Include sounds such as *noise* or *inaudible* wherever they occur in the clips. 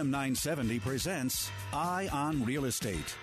AM 970 presents Eye on Real Estate.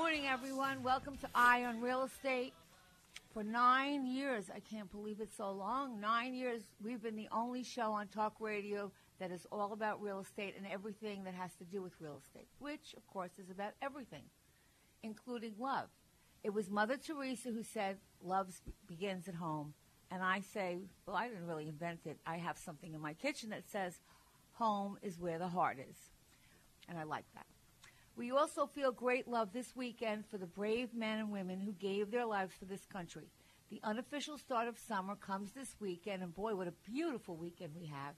Good morning. Morning, everyone. Welcome to Eye on Real Estate. For nine years, I can't believe it's so long. Nine years, we've been the only show on talk radio that is all about real estate and everything that has to do with real estate, which, of course, is about everything, including love. It was Mother Teresa who said, Love begins at home. And I say, Well, I didn't really invent it. I have something in my kitchen that says, Home is where the heart is. And I like that. We also feel great love this weekend for the brave men and women who gave their lives for this country. The unofficial start of summer comes this weekend, and boy, what a beautiful weekend we have.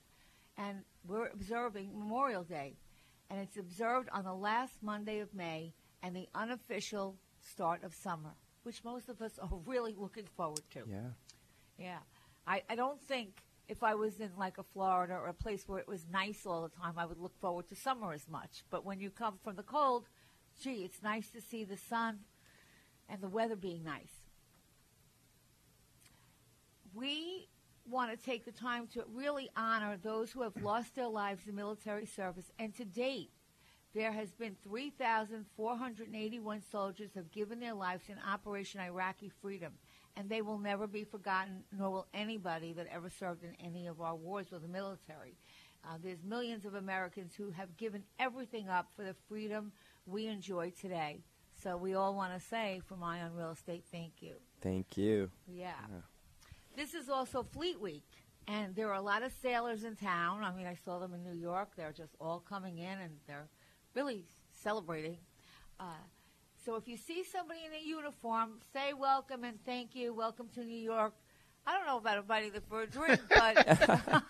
And we're observing Memorial Day, and it's observed on the last Monday of May and the unofficial start of summer, which most of us *laughs* are really looking forward to. Yeah. Yeah. I, I don't think if I was in like a Florida or a place where it was nice all the time, I would look forward to summer as much. But when you come from the cold, gee, it's nice to see the sun and the weather being nice. We want to take the time to really honor those who have lost their lives in military service. And to date, there has been 3,481 soldiers have given their lives in Operation Iraqi Freedom and they will never be forgotten, nor will anybody that ever served in any of our wars with the military. Uh, there's millions of Americans who have given everything up for the freedom we enjoy today. So we all want to say, from Eye on Real Estate, thank you. Thank you. Yeah. yeah. This is also Fleet Week, and there are a lot of sailors in town. I mean, I saw them in New York. They're just all coming in, and they're really celebrating. Uh, so if you see somebody in a uniform, say welcome and thank you. Welcome to New York. I don't know about inviting them for a drink, but *laughs*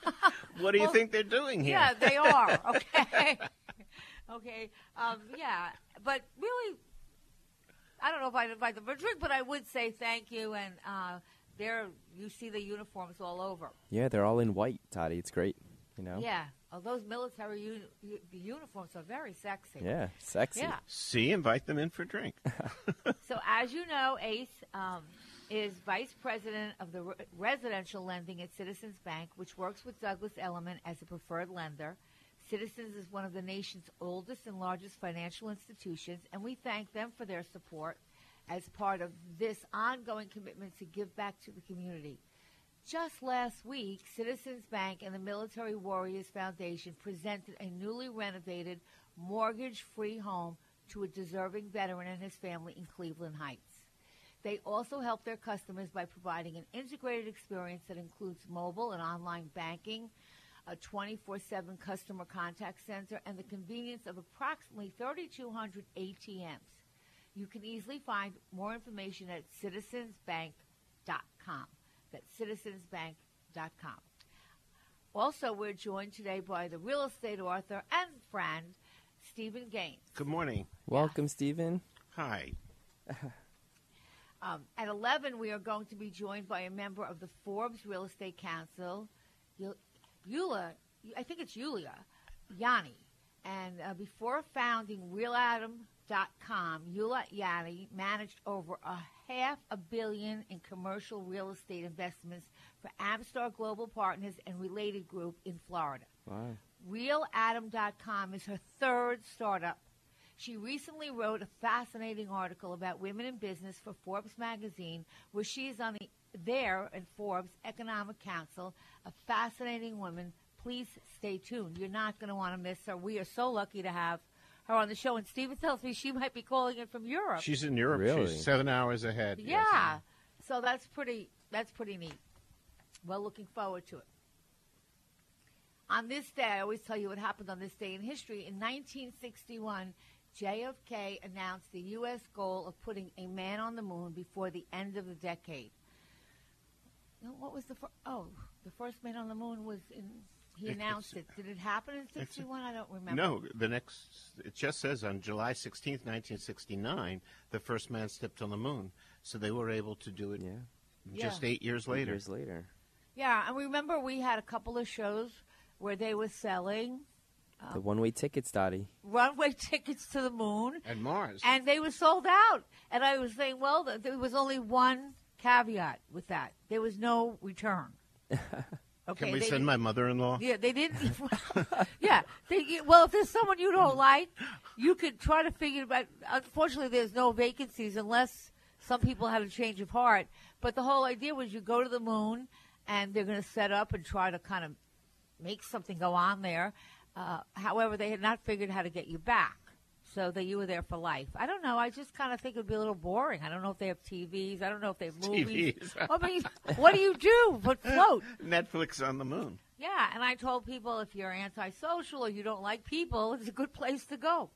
what do you well, think they're doing here? Yeah, they are. *laughs* Okay, *laughs* okay, um, yeah, but really, I don't know if I'd invite them for a drink, but I would say thank you, and uh, there you see the uniforms all over. Yeah, they're all in white, Dottie. It's great. You know. Yeah. Oh, those military uni- uniforms are very sexy. Yeah, sexy. Yeah. See, invite them in for a drink. *laughs* so, as you know, Ace um, is vice president of the re- residential lending at Citizens Bank, which works with Douglas Elliman as a preferred lender. Citizens is one of the nation's oldest and largest financial institutions, and we thank them for their support as part of this ongoing commitment to give back to the community. Just last week, Citizens Bank and the Military Warriors Foundation presented a newly renovated mortgage free home to a deserving veteran and his family in Cleveland Heights. They also help their customers by providing an integrated experience that includes mobile and online banking, a 24 7 customer contact center, and the convenience of approximately 3,200 ATMs. You can easily find more information at citizensbank.com. That's citizensbank.com. Also, we're joined today by the real estate author and friend, Stephen Gaines. Good morning. Welcome, Stephen. Hi. *laughs* um, at 11, we are going to be joined by a member of the Forbes Real Estate Council, Eula, I think it's Yulia Yanni. And uh, before founding RealAdam.com, Eula Yanni managed over a half a billion in commercial real estate investments for Amstar Global Partners and Related Group in Florida. Wow. RealAdam.com is her third startup. She recently wrote a fascinating article about women in business for Forbes magazine, where she is on the there in Forbes Economic Council, a fascinating woman. Please stay tuned. You're not going to want to miss her. We are so lucky to have her on the show. And Stephen tells me she might be calling in from Europe. She's in Europe. Really? She's seven hours ahead. yeah. Yes. So that's pretty. That's pretty neat. Well, looking forward to it. On this day, I always tell you what happened on this day in history. In 1961, JFK announced the U.S. goal of putting a man on the moon before the end of the decade. What was the first? Oh, the first man on the moon was in. He announced it. Did it happen in 61? I don't remember. No, the next. It just says on July 16th, 1969, the first man stepped on the moon. So they were able to do it Yeah. just Yeah. eight years Eight later. Years later. Yeah, and remember we had a couple of shows where they were selling uh, The one-way tickets, Dottie. runway *laughs* tickets to the moon. And Mars. and they were sold out. And I was saying, well, there was only one caveat with that: there was no return. *laughs* Okay, Can we send didn't- my mother-in-law? Yeah, they didn't. *laughs* *laughs* yeah, they, well, if there's someone you don't like, you could try to figure. But unfortunately, there's no vacancies unless some people had a change of heart. But the whole idea was you go to the moon, and they're going to set up and try to kind of make something go on there. Uh, however, they had not figured how to get you back. So that you were there for life. I don't know. I just kind of think it would be a little boring. I don't know if they have TVs. I don't know if they have *laughs* movies. TVs. I mean, what do you do but float? *laughs* Netflix on the moon. Yeah, and I told people if you're antisocial or you don't like people, it's a good place to go.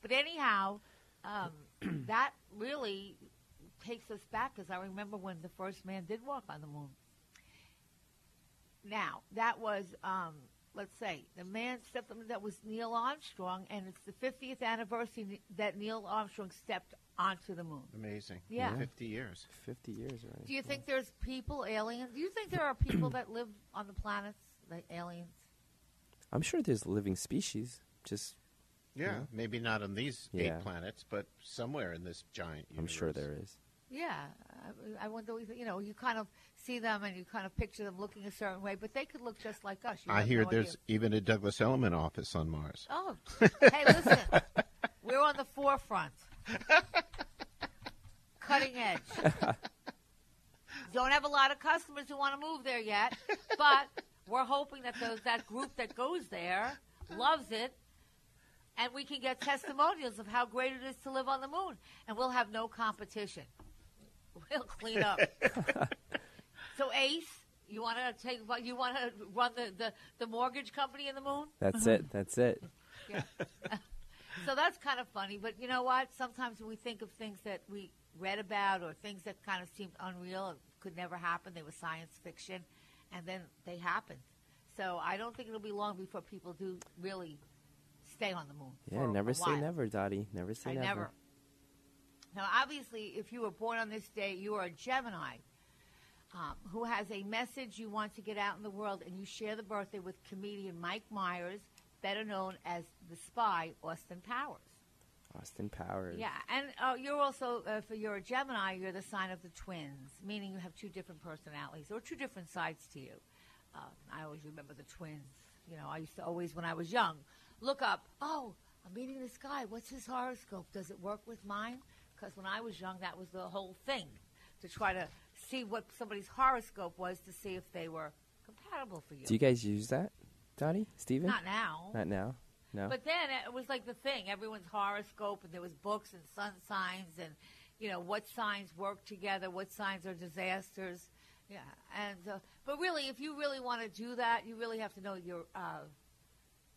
But anyhow, um, *clears throat* that really takes us back because I remember when the first man did walk on the moon. Now, that was, um, let's say, the man stepped on that was Neil Armstrong, and it's the 50th anniversary that Neil Armstrong stepped onto the moon. Amazing. Yeah. Mm-hmm. 50 years. 50 years, right? Do you think there's people, aliens? Do you think there are people that live on the planets, like aliens? I'm sure there's living species. Just, Yeah. Yeah. Maybe not on these Yeah. eight planets, but somewhere in this giant universe. I'm sure there is. Yeah, I, I wonder. You know, you kind of see them and you kind of picture them looking a certain way, but they could look just like us. You I hear no there's idea. even a Douglas Elliman office on Mars. Oh, hey, *laughs* listen, we're on the forefront, *laughs* cutting edge. Don't have a lot of customers who want to move there yet, but we're hoping that those that group that goes there loves it, and we can get testimonials of how great it is to live on the moon, and we'll have no competition. *laughs* We'll clean up. *laughs* so, Ace, you want to take? You want to run the, the, the mortgage company in the moon? That's uh-huh. it. That's it. Yeah. *laughs* so that's kind of funny. But you know what? Sometimes when we think of things that we read about or things that kind of seemed unreal and could never happen, they were science fiction, and then they happened. So I don't think it'll be long before people do really stay on the moon. Yeah, for never a say while. never, Dottie. Never say I never. never. Now, obviously, if you were born on this day, you are a Gemini um, who has a message you want to get out in the world, and you share the birthday with comedian Mike Myers, better known as the spy Austin Powers. Austin Powers. Yeah, and uh, you're also, uh, if you're a Gemini, you're the sign of the twins, meaning you have two different personalities or two different sides to you. Uh, I always remember the twins. You know, I used to always, when I was young, look up, oh, I'm meeting this guy. What's his horoscope? Does it work with mine? Because when I was young, that was the whole thing to try to see what somebody's horoscope was to see if they were compatible for you. Do you guys use that, Dottie? Steven? Not now. Not now. No. But then it was like the thing. Everyone's horoscope, and there was books and sun signs, and you know what signs work together, what signs are disasters. Yeah, and uh, but really, if you really want to do that, you really have to know your uh,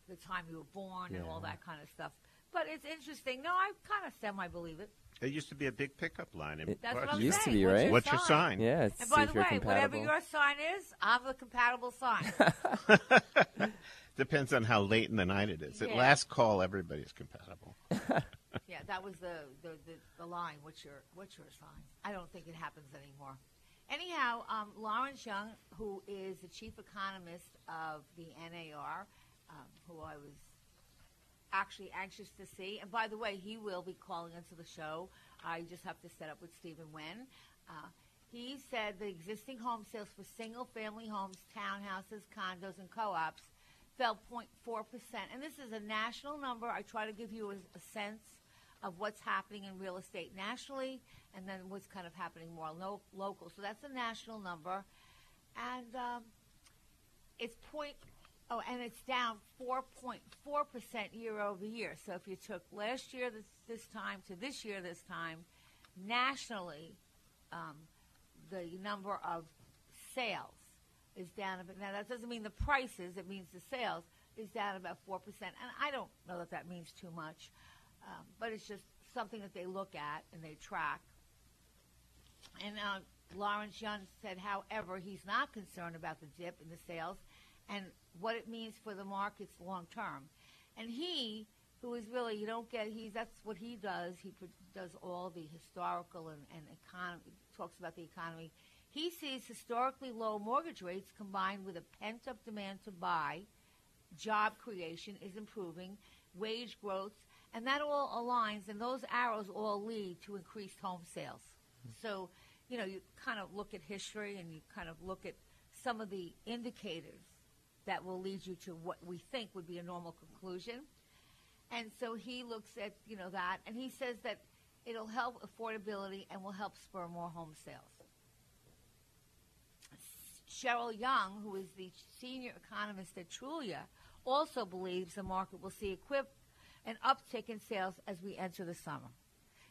the time you were born and all that kind of stuff. But it's interesting. No, I kind of semi believe it. There used to be a big pickup line. In It That's what I'm used to be, What's right? What's your sign? yeah, it's And by the you're way, whatever your sign is, I'm the compatible sign. *laughs* *laughs* Depends on how late in the night it is. At last call, everybody's compatible. *laughs* Yeah, that was the, the, the, the line. What's your what's your sign? I don't think it happens anymore. Anyhow, um, Lawrence Yun, who is the chief economist of the NAR, um, who I was actually anxious to see, and by the way, he will be calling into the show. I just have to set up with Stephen when. Uh, he said the existing home sales for single-family homes, townhouses, condos, and co-ops fell 0.4 percent, and this is a national number. I try to give you a, a sense of what's happening in real estate nationally, and then what's kind of happening more lo- local. So that's a national number, and um, it's point. Oh, and it's down 4.4 percent year over year. So if you took last year this, this time to this year this time, nationally, um, the number of sales is down a bit. Now that doesn't mean the prices; it means the sales is down about four percent. And I don't know that that means too much, um, but it's just something that they look at and they track. And uh, Lawrence Yun said, however, he's not concerned about the dip in the sales and what it means for the markets long term. And he, who is really, you don't get, he's that's what he does. He does all the historical and, and economy, talks about the economy. He sees historically low mortgage rates combined with a pent up demand to buy, job creation is improving, wage growth, and that all aligns, and those arrows all lead to increased home sales. Mm-hmm. So, you know, you kind of look at history and you kind of look at some of the indicators that will lead you to what we think would be a normal conclusion. And so he looks at, you know, that, and he says that it'll help affordability and will help spur more home sales. Cheryl Young, who is the senior economist at Trulia, also believes the market will see equip an uptick in sales as we enter the summer.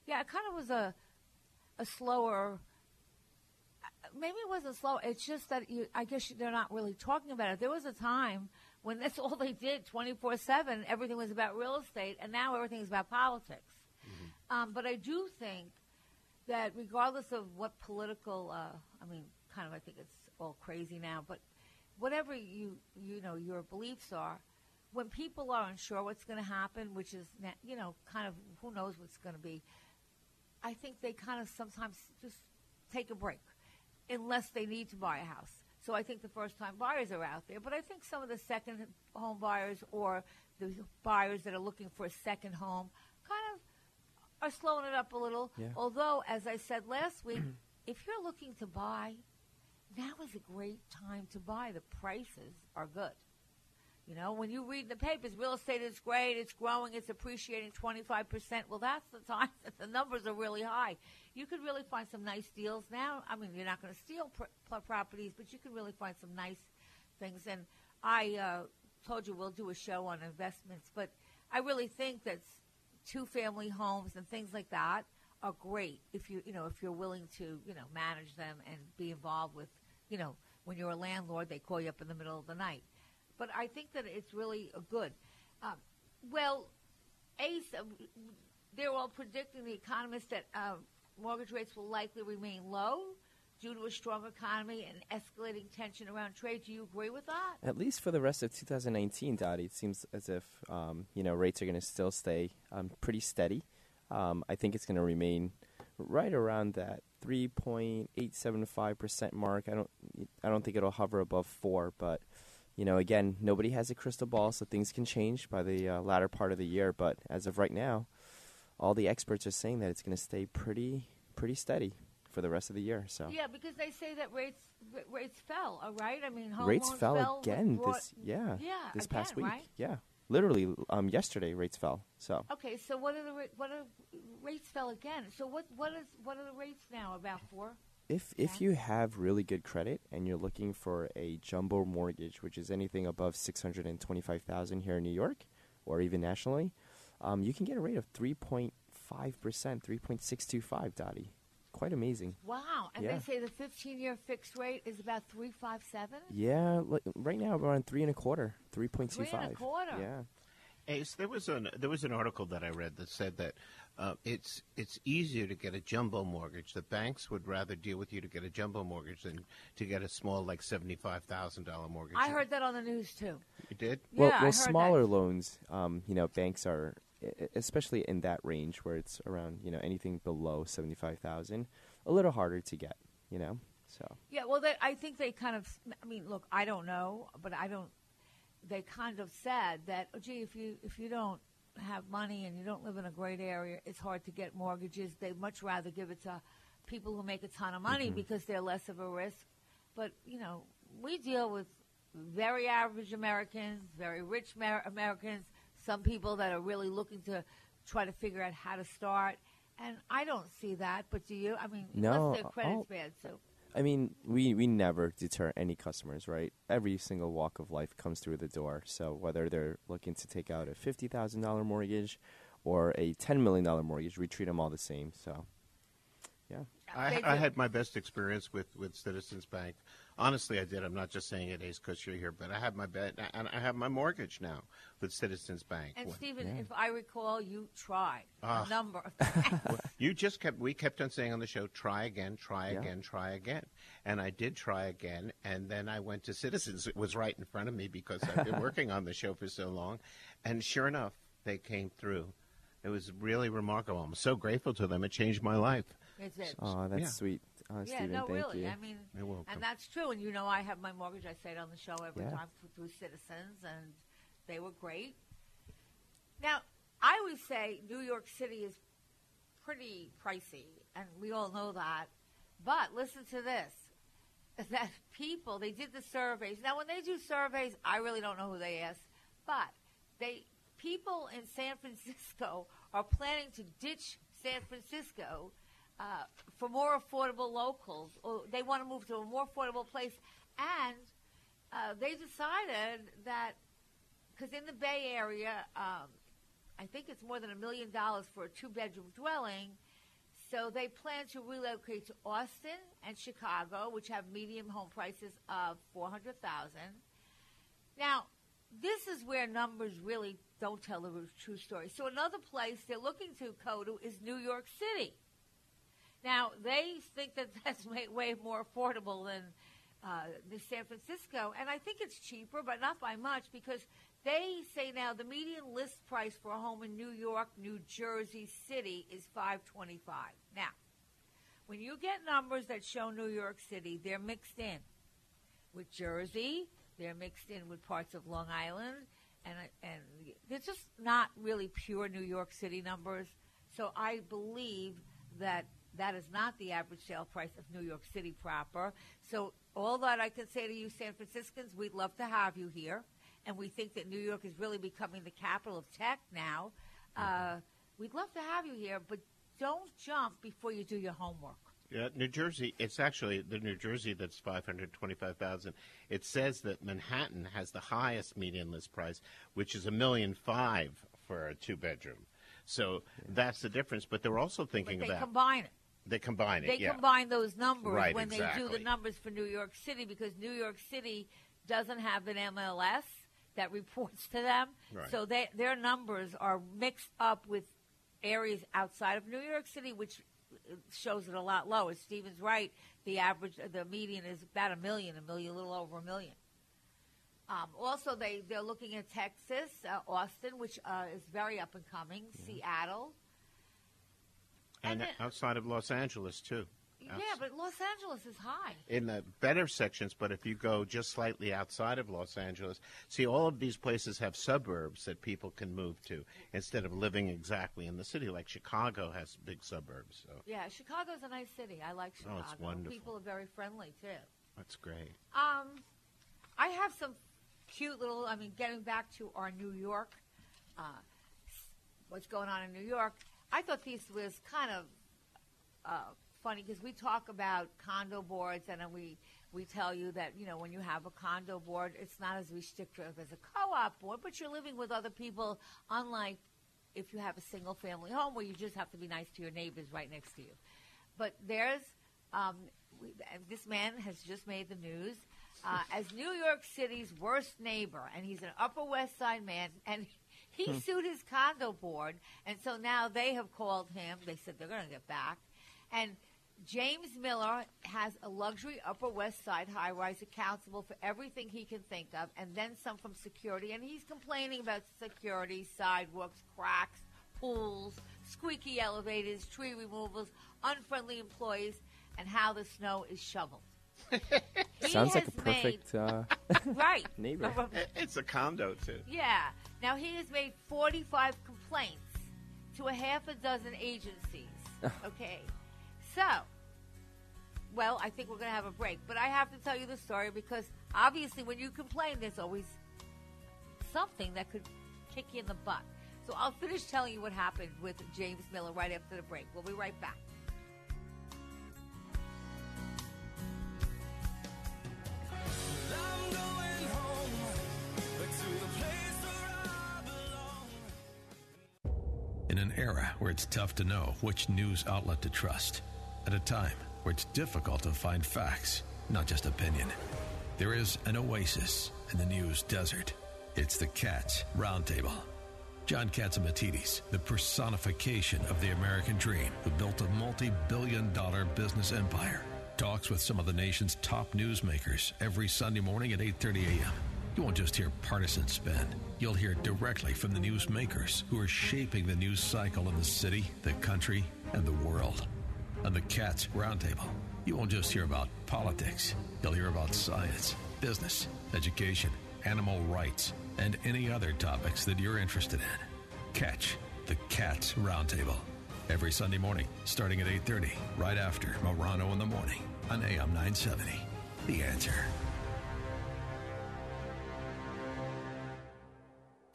Yeah, it kind of was a a slower. Maybe it wasn't slow. It's just that you, I guess they're not really talking about it. There was a time when that's *laughs* all they did, twenty four seven. Everything was about real estate, and now everything is about politics. Um, but I do think that regardless of what political, uh, I mean, kind of, I think it's all crazy now, but whatever you you know your beliefs are, when people are unsure what's going to happen, which is you know kind of who knows what's going to be, I think they kind of sometimes just take a break, unless they need to buy a house. So I think the first time buyers are out there, but I think some of the second home buyers or the buyers that are looking for a second home kind of are slowing it up a little. Yeah. Although, as I said last week, *clears throat* if you're looking to buy, now is a great time to buy. The prices are good. You know, when you read the papers, real estate is great, it's growing, it's appreciating 25%. Well, that's the time *laughs* that the numbers are really high. You could really find some nice deals now. I mean, you're not going to steal pr- properties, but you can really find some nice things. And I uh, told you we'll do a show on investments, but I really think that two-family homes and things like that are great if you you know if you're willing to you know manage them and be involved with you know when you're a landlord they call you up in the middle of the night but I think that it's really a good. Um, well, Ace, uh, they're all predicting the economists that uh, mortgage rates will likely remain low due to a strong economy and escalating tension around trade. Do you agree with that? At least for the rest of 2019, Dottie, it seems as if um, you know rates are going to still stay um, pretty steady. Um, I think it's going to remain right around that 3.875 percent mark. I don't, I don't think it'll hover above four, but you know, again, nobody has a crystal ball, so things can change by the uh, latter part of the year. But as of right now, all the experts are saying that it's going to stay pretty, pretty steady for the rest of the year. So Yeah, because they say that rates ra- rates fell. All right, I mean, rates fell fell again brought- this yeah, Yeah, this past week. right? Yeah. Literally um yesterday rates fell. So Okay, so what are the ra- what are rates fell again? So what what is what are the rates now? About four. If if you have really good credit and you're looking for a jumbo mortgage, which is anything above 625,000 here in New York or even nationally, um, you can get a rate of 3.5%, 3.625, Dottie. Quite amazing. Wow, and Yeah. they say the 15-year fixed rate is about three five seven. Yeah, li- right now we're on three and a quarter, 3.25. Three and a quarter. Yeah. Ace, there was an there was an article that I read that said that uh, it's it's easier to get a jumbo mortgage. The banks would rather deal with you to get a jumbo mortgage than to get a small like seventy five thousand dollar mortgage. I heard that on the news too. you did. Well, yeah, I well, heard smaller that. loans, um, you know, banks are, especially in that range where it's around, you know, anything below seventy-five thousand, a little harder to get, you know. So Yeah, well, they, I think they kind of. I mean, look, I don't know, but I don't. They kind of said that, oh, gee, if you if you don't have money and you don't live in a great area, it's hard to get mortgages. They'd much rather give it to people who make a ton of money mm-hmm. because they're less of a risk. But you know, we deal with very average Americans, very rich Mer- Americans, some people that are really looking to try to figure out how to start. And I don't see that, but do you? I mean, No, unless their credit's oh. bad, so I mean, we, we never deter any customers, right? Every single walk of life comes through the door. So whether they're looking to take out a fifty thousand dollar mortgage or a ten million dollar mortgage, we treat them all the same. So, yeah. I, I had my best experience with, with Citizens Bank. Honestly, I did. I'm not just saying it, Ace, because you're here, but I have my bet, and I have my mortgage now with Citizens Bank. And When- Stephen, if I recall, you tried Ah. a number of *laughs* times. You just kept, we kept on saying on the show, try again, try Yeah. again, try again. And I did try again. And then I went to Citizens. It was right in front of me because I've been *laughs* working on the show for so long. And sure enough, they came through. It was really remarkable. I'm so grateful to them. It changed my life. It's it. Oh, that's Yeah. sweet, uh, yeah, Stephen. no, thank really. you. I mean, You're welcome. and that's true. And you know, I have my mortgage. I say it on the show every Yeah. time through, through Citizens, and they were great. Now, I would say New York City is pretty pricey, and we all know that. But listen to this: *laughs* that people they did the surveys. Now, when they do surveys, I really don't know who they ask, but they people in San Francisco are planning to ditch San Francisco uh, for more affordable locals. Or they want to move to a more affordable place, and uh, they decided that because in the Bay Area, um, I think it's more than a million dollars for a two-bedroom dwelling. So they plan to relocate to Austin and Chicago, which have medium home prices of four hundred thousand. Now, this is where numbers really don't tell the true story. So another place they're looking to go to is New York City. Now they think that that's *laughs* way, way more affordable than uh, the San Francisco, and I think it's cheaper, but not by much because they say now the median list price for a home in New York, New Jersey City is five twenty five. Now, when you get numbers that show New York City, they're mixed in with Jersey, they're mixed in with parts of Long Island, and and they're just not really pure New York City numbers. So I believe that that is not the average sale price of New York City proper. So all that I can say to you, San Franciscans, we'd love to have you here, and we think that New York is really becoming the capital of tech now. Uh, we'd love to have you here, but don't jump before you do your homework. Yeah, New Jersey. It's actually the New Jersey that's five hundred twenty-five thousand. It says that Manhattan has the highest median list price, which is a million five for a two-bedroom. So that's the difference. But they're also But thinking they about combine it. They combine it. they yeah. combine those numbers Right, when they do the numbers for New York City because New York City doesn't have an MLS that reports to them. Right. So they, their numbers are mixed up with areas outside of New York City, which shows it a lot lower. Steven's right. The average, the median is about a million, a million, a little over a million. Um, also, they, they're looking at Texas, uh, Austin, which uh, is very up and coming, Seattle. And and outside of Los Angeles too. Yeah, but Los Angeles is high. in the better sections, but if you go just slightly outside of Los Angeles, see, all of these places have suburbs that people can move to instead of living exactly in the city. Like Chicago has big suburbs, so Yeah, Chicago's a nice city. I like Chicago. Oh, it's wonderful. People are very friendly too. that's great. Um, I have some cute little. I mean, getting back to our New York, uh, what's going on in New York. I thought this was kind of uh, funny because we talk about condo boards, and we we tell you that you know when you have a condo board, it's not as restrictive as a co-op board, but you're living with other people, unlike if you have a single family home where you just have to be nice to your neighbors right next to you. But there's um, this man has just made the news uh, as New York City's worst neighbor, and he's an Upper West Side man, and he sued his condo board, and so now they have called him. They said they're going to get back, and James Miller has a luxury Upper West Side high rise accountable for everything he can think of, and then some from security. And he's complaining about security, sidewalks, cracks, pools, squeaky elevators, tree removals, unfriendly employees, and how the snow is shoveled. *laughs* He Sounds like a has made- perfect uh, *laughs* right *laughs* neighbor. It's a condo too. Yeah. Now he has made 45 complaints to a half a dozen agencies. Okay. So, well, I think we're going to have a break, but I have to tell you the story because obviously when you complain, there's always something that could kick you in the butt. So I'll finish telling you what happened with James Miller right after the break. We'll be right back. In an era where it's tough to know which news outlet to trust, at a time where it's difficult to find facts, not just opinion, there is an oasis in the news desert. It's the Cats Roundtable. John Catsimatidis, the personification of the American dream, who built a multi-billion dollar business empire, talks with some of the nation's top newsmakers every Sunday morning at 8:30 a.m. You won't just hear partisan spin. You'll hear directly from the newsmakers who are shaping the news cycle in the city, the country, and the world. On the Cats Roundtable, you won't just hear about politics. You'll hear about science, business, education, animal rights, and any other topics that you're interested in. Catch the Cats Roundtable every Sunday morning, starting at 8:30, right after Morano in the morning on AM 970. The answer.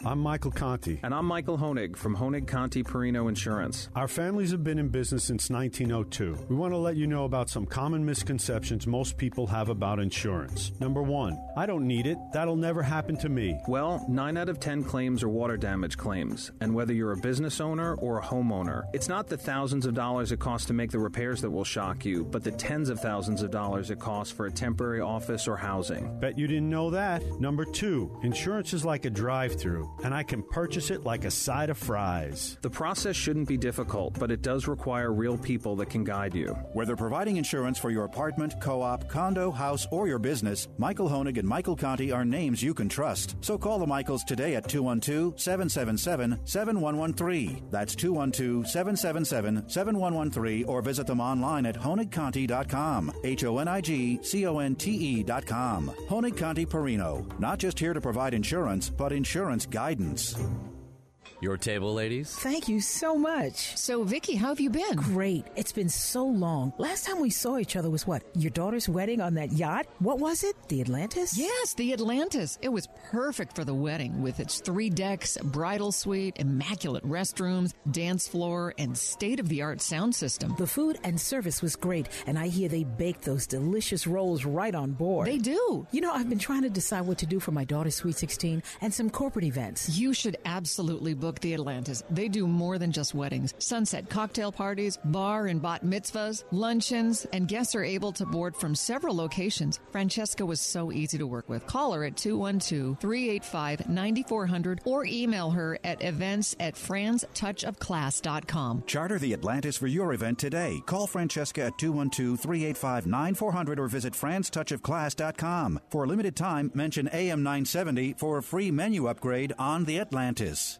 I'm Michael Conti. And I'm Michael Honig from Honig Conti Perino Insurance. Our families have been in business since 1902. We want to let you know about some common misconceptions most people have about insurance. Number one, I don't need it. That'll never happen to me. Well, 9 out of 10 claims are water damage claims. And whether you're a business owner or a homeowner, it's not the thousands of dollars it costs to make the repairs that will shock you, but the tens of thousands of dollars it costs for a temporary office or housing. Bet you didn't know that. Number two, insurance is like a drive through and I can purchase it like a side of fries. The process shouldn't be difficult, but it does require real people that can guide you. Whether providing insurance for your apartment, co op, condo, house, or your business, Michael Honig and Michael Conti are names you can trust. So call the Michaels today at 212 777 7113. That's 212 777 7113 or visit them online at honigconti.com. H O N I G C O N T E.com. Honig Conti Perino. Not just here to provide insurance, but insurance guidance guidance. Your table, ladies? Thank you so much. So, Vicky, how have you been? Great. It's been so long. Last time we saw each other was what? Your daughter's wedding on that yacht? What was it? The Atlantis? Yes, the Atlantis. It was perfect for the wedding with its three decks, bridal suite, immaculate restrooms, dance floor, and state of the art sound system. The food and service was great, and I hear they bake those delicious rolls right on board. They do. You know, I've been trying to decide what to do for my daughter's Sweet 16 and some corporate events. You should absolutely book the Atlantis. They do more than just weddings. Sunset cocktail parties, bar and bat mitzvahs, luncheons, and guests are able to board from several locations. Francesca was so easy to work with. Call her at 212-385-9400 or email her at events at franstouchofclass.com. Charter the Atlantis for your event today. Call Francesca at 212-385-9400 or visit franstouchofclass.com. For a limited time, mention AM 970 for a free menu upgrade on the Atlantis.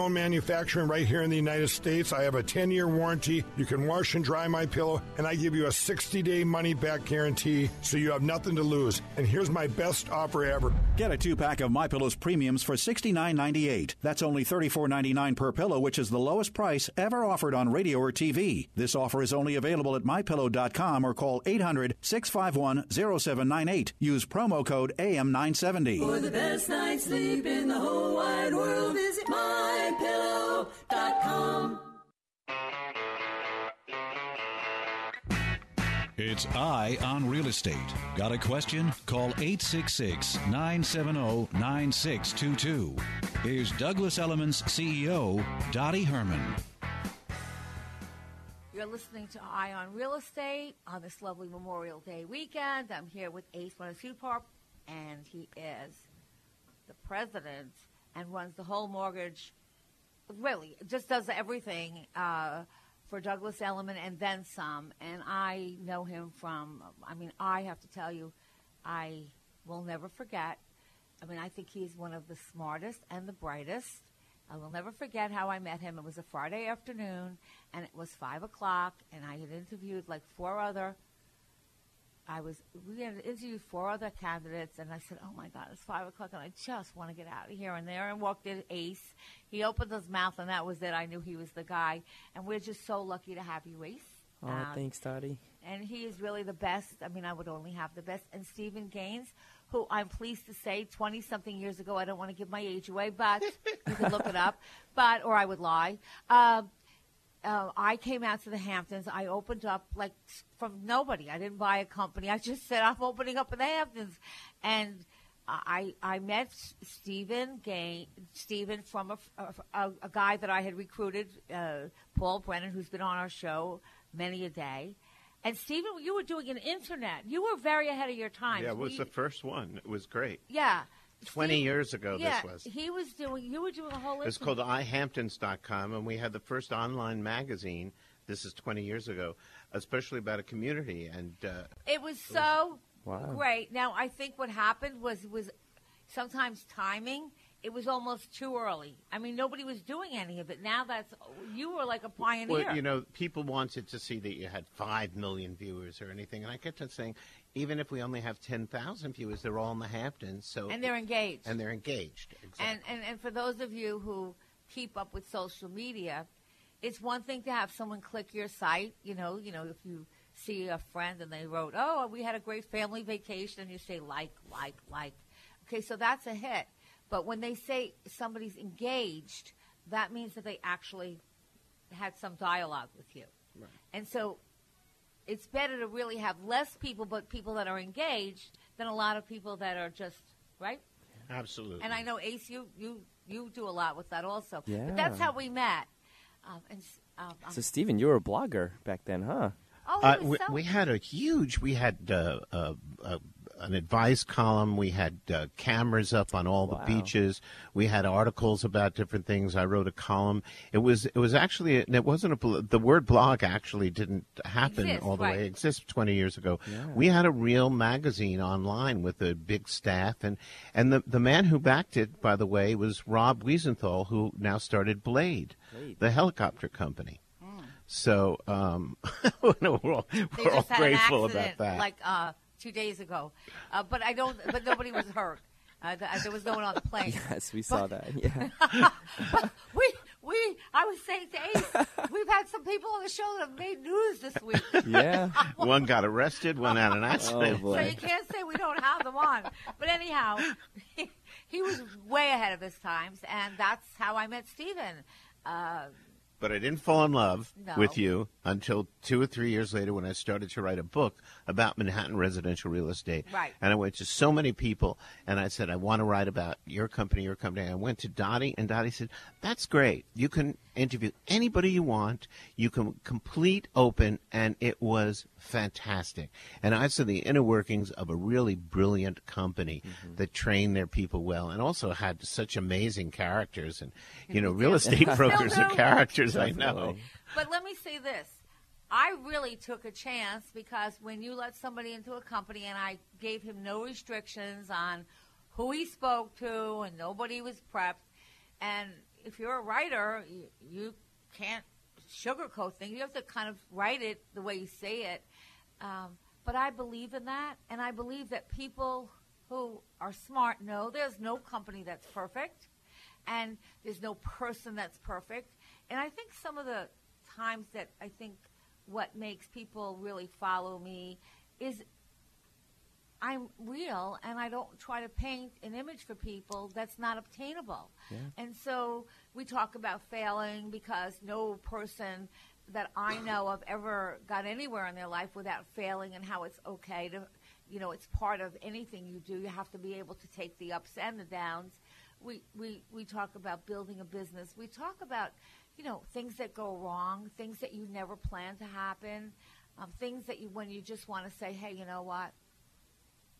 own manufacturing right here in the United States. I have a 10 year warranty. You can wash and dry my pillow, and I give you a 60 day money back guarantee so you have nothing to lose. And here's my best offer ever. Get a two pack of My Pillow's premiums for $69.98. That's only $34.99 per pillow, which is the lowest price ever offered on radio or TV. This offer is only available at mypillow.com or call 800 651 0798. Use promo code AM970. For the best night's sleep in the whole wide world, visit mypillow.com. It's Eye on Real Estate. Got a question? Call 866 970 9622. Here's Douglas Elliman's CEO, Dottie Herman. You're listening to Eye on Real Estate on this lovely Memorial Day weekend. I'm here with Ace Park, and he is the president and runs the whole mortgage. Really, just does everything uh, for Douglas Elliman and then some. And I know him from. I mean, I have to tell you, I will never forget. I mean, I think he's one of the smartest and the brightest I will never forget how I met him. It was a Friday afternoon, and it was five o'clock, and I had interviewed like four other. I was we had interviewed four other candidates, and I said, "Oh my God, it's five o'clock, and I just want to get out of here." And there, and walked in Ace. He opened his mouth, and that was it. I knew he was the guy, and we're just so lucky to have you, Ace. Oh, Um, thanks, Dottie. and he is really the best. I mean, I would only have the best. And Stephen Gaines, who I'm pleased to say, 20 something years ago, I don't want to give my age away, but you can look it up, *laughs* but or I would lie. Um, uh, I came out to the Hamptons. I opened up like from nobody. I didn't buy a company. I just said I'm opening up in the Hamptons, and I I met Stephen Gain Stephen from a, a, a guy that I had recruited, uh, Paul Brennan, who's been on our show many a day. And Stephen, you were doing an internet. You were very ahead of your time. Yeah, it was We- the first one. It was great. yeah. 20 years ago, yeah, this was. he was doing. You were doing a whole. It was internet- called ihamptons.com, and we had the first online magazine. This is 20 years ago, especially about a community. And uh, It was so Wow. great. Now I think what happened was was sometimes timing. It was almost too early. I mean, nobody was doing any of it. Now that's you were like a pioneer. well, you know, people wanted to see that you had 5 million viewers or anything. And I kept on saying, even if we only have 10,000 viewers, they're all in the Hamptons. So and they're engaged. And they're engaged. Exactly. And, and and for those of you who keep up with social media, it's one thing to have someone click your site. You know, you know if you see a friend and they wrote, "Oh, we had a great family vacation," and you say like, like, like. Okay, so that's a hit. But when they say somebody's engaged, that means that they actually had some dialogue with you. Right. And so it's better to really have less people, but people that are engaged, than a lot of people that are just right. Absolutely. And I know Ace, you you you do a lot with that also. Yeah. But that's how we met. Um, and um, um, So, Steven, you were a blogger back then, huh? oh, Uh, we, so- we had a huge. We had uh, uh, uh, an advice column. We had uh, cameras up on all Wow. the beaches. We had articles about different things. I wrote a column. It was it was actually it wasn't a bl- the word blog actually didn't happen Exist, all the right. way. It existed twenty years ago. Yeah. We had a real magazine online with a big staff and and the the man who backed it, by the way, was Rob Wiesenthal, who now started Blade, Blade. the helicopter company. So um, *laughs* we're all, we're all just had an grateful accident about that. like uh, two days ago. Uh, but I don't. But nobody was *laughs* hurt. Uh, th- there was no one on the plane. Yes, we saw that. Yeah. *laughs* But we we. I was saying to Ace, *laughs* we've had some people on the show that have made news this week. Yeah. one got arrested, one had an accident. Oh, boy. So you can't say we don't have them on. But anyhow, he was way ahead of his times, and that's how I met Stephen. Uh, But I didn't fall in love No. with you until two or three years later when I started to write a book about Manhattan residential real estate. Right. And I went to so many people and I said, I want to write about your company, your company. I went to Dottie and Dottie said, That's great. You can interview anybody you want. You can complete open and it was fantastic. And I saw the inner workings of a really brilliant company Mm-hmm. that trained their people well and also had such amazing characters and you know, real estate *laughs* brokers No, are no. characters, I know. But let me say this. I really took a chance because when you let somebody into a company and I gave him no restrictions on who he spoke to and nobody was prepped, and if you're a writer, you, you can't sugarcoat things. You have to kind of write it the way you say it. Um, but I believe in that, and I believe that people who are smart know there's no company that's perfect, and there's no person that's perfect. And I think some of the times that I think what makes people really follow me is I'm real and I don't try to paint an image for people that's not obtainable. Yeah. And so we talk about failing because no person that I know of ever got anywhere in their life without failing and how it's okay to, you know, it's part of anything you do. You have to be able to take the ups and the downs. We, we, we talk about building a business. We talk about, you know, things that go wrong, things that you never plan to happen, um, things that you, when you just want to say, hey, you know what?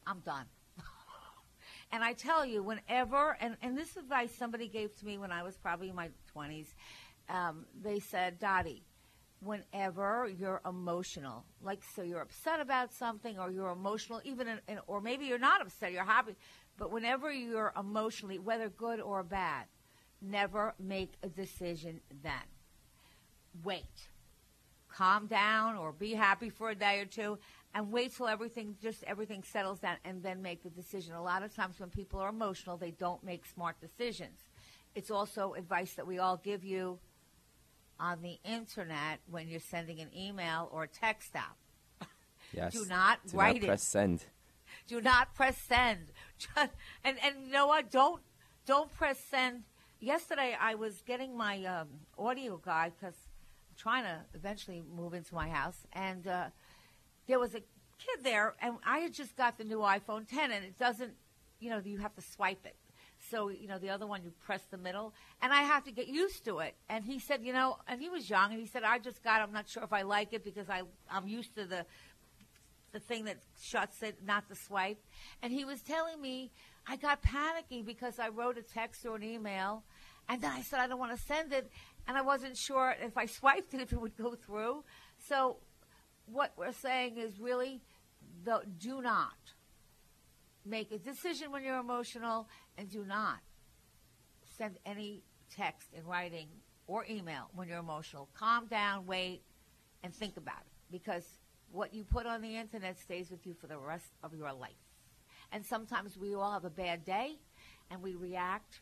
I'm done. *laughs* and I tell you, whenever, and, and this advice somebody gave to me when I was probably in my 20s, um, they said, Dottie, whenever you're emotional, like so you're upset about something or you're emotional, even in, in, or maybe you're not upset, you're happy, but whenever you're emotionally, whether good or bad, never make a decision then. Wait. Calm down or be happy for a day or two and wait till everything just everything settles down and then make the decision. A lot of times when people are emotional, they don't make smart decisions. It's also advice that we all give you on the internet when you're sending an email or a text out. *laughs* Yes. Do not Do write not it. press send. Do not press send. and and you know what? Don't don't press send. Yesterday I was getting my um, audio guide because I'm trying to eventually move into my house, and uh, there was a kid there, and I had just got the new iPhone 10, and it doesn't, you know, you have to swipe it. So you know the other one you press the middle, and I have to get used to it. And he said, you know, and he was young, and he said, I just got. I'm not sure if I like it because I I'm used to the the thing that shuts it, not the swipe. And he was telling me I got panicky because I wrote a text or an email, and then I said I don't want to send it, and I wasn't sure if I *laughs* swiped it if it would go through. So what we're saying is really, the, do not make a decision when you're emotional, and do not send any text in writing or email when you're emotional. Calm down, wait, and think about it because what you put on the internet stays with you for the rest of your life. And sometimes we all have a bad day and we react.